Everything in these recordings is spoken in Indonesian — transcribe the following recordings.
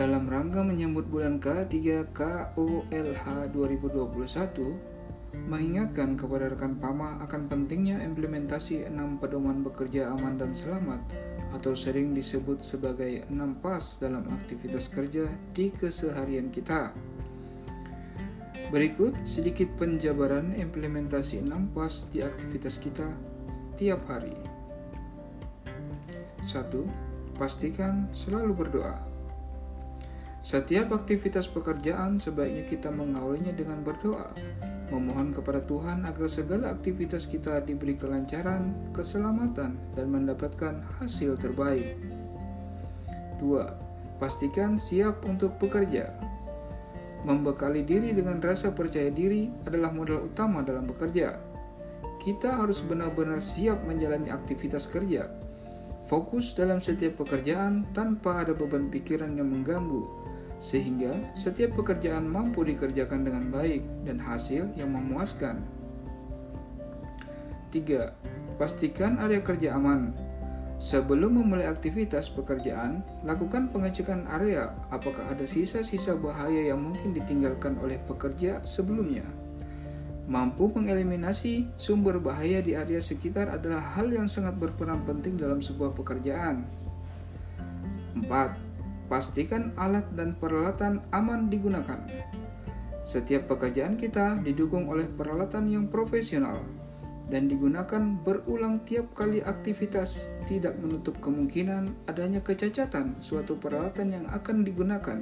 dalam rangka menyambut bulan K3 KOLH 2021, mengingatkan kepada rekan PAMA akan pentingnya implementasi enam pedoman bekerja aman dan selamat atau sering disebut sebagai enam PAS dalam aktivitas kerja di keseharian kita. Berikut sedikit penjabaran implementasi enam PAS di aktivitas kita tiap hari. 1. Pastikan selalu berdoa. Setiap aktivitas pekerjaan sebaiknya kita mengawalinya dengan berdoa, memohon kepada Tuhan agar segala aktivitas kita diberi kelancaran, keselamatan, dan mendapatkan hasil terbaik. 2. Pastikan siap untuk bekerja. Membekali diri dengan rasa percaya diri adalah modal utama dalam bekerja. Kita harus benar-benar siap menjalani aktivitas kerja, fokus dalam setiap pekerjaan tanpa ada beban pikiran yang mengganggu, sehingga setiap pekerjaan mampu dikerjakan dengan baik dan hasil yang memuaskan. 3. Pastikan area kerja aman. Sebelum memulai aktivitas pekerjaan, lakukan pengecekan area apakah ada sisa-sisa bahaya yang mungkin ditinggalkan oleh pekerja sebelumnya. Mampu mengeliminasi sumber bahaya di area sekitar adalah hal yang sangat berperan penting dalam sebuah pekerjaan. 4. Pastikan alat dan peralatan aman digunakan. Setiap pekerjaan kita didukung oleh peralatan yang profesional dan digunakan berulang tiap kali aktivitas tidak menutup kemungkinan adanya kecacatan suatu peralatan yang akan digunakan.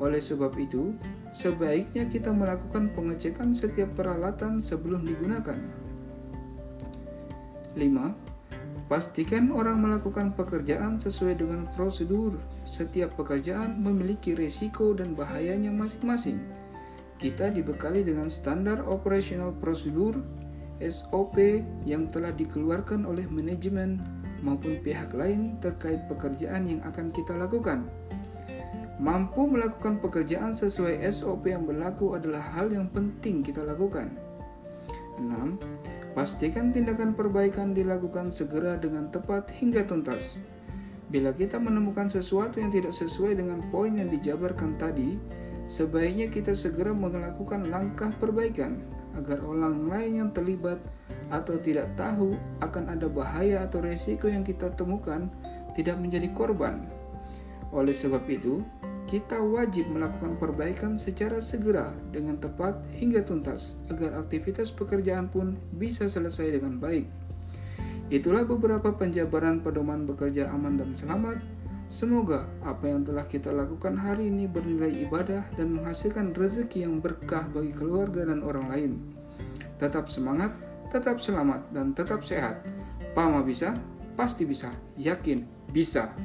Oleh sebab itu, sebaiknya kita melakukan pengecekan setiap peralatan sebelum digunakan. 5. Pastikan orang melakukan pekerjaan sesuai dengan prosedur. Setiap pekerjaan memiliki risiko dan bahayanya masing-masing. Kita dibekali dengan standar operational prosedur SOP yang telah dikeluarkan oleh manajemen maupun pihak lain terkait pekerjaan yang akan kita lakukan. Mampu melakukan pekerjaan sesuai SOP yang berlaku adalah hal yang penting kita lakukan. 6. Pastikan tindakan perbaikan dilakukan segera dengan tepat hingga tuntas. Bila kita menemukan sesuatu yang tidak sesuai dengan poin yang dijabarkan tadi, sebaiknya kita segera melakukan langkah perbaikan agar orang lain yang terlibat atau tidak tahu akan ada bahaya atau resiko yang kita temukan tidak menjadi korban. Oleh sebab itu, kita wajib melakukan perbaikan secara segera dengan tepat hingga tuntas agar aktivitas pekerjaan pun bisa selesai dengan baik. Itulah beberapa penjabaran pedoman bekerja aman dan selamat. Semoga apa yang telah kita lakukan hari ini bernilai ibadah dan menghasilkan rezeki yang berkah bagi keluarga dan orang lain. Tetap semangat, tetap selamat, dan tetap sehat. Pama bisa, pasti bisa, yakin bisa.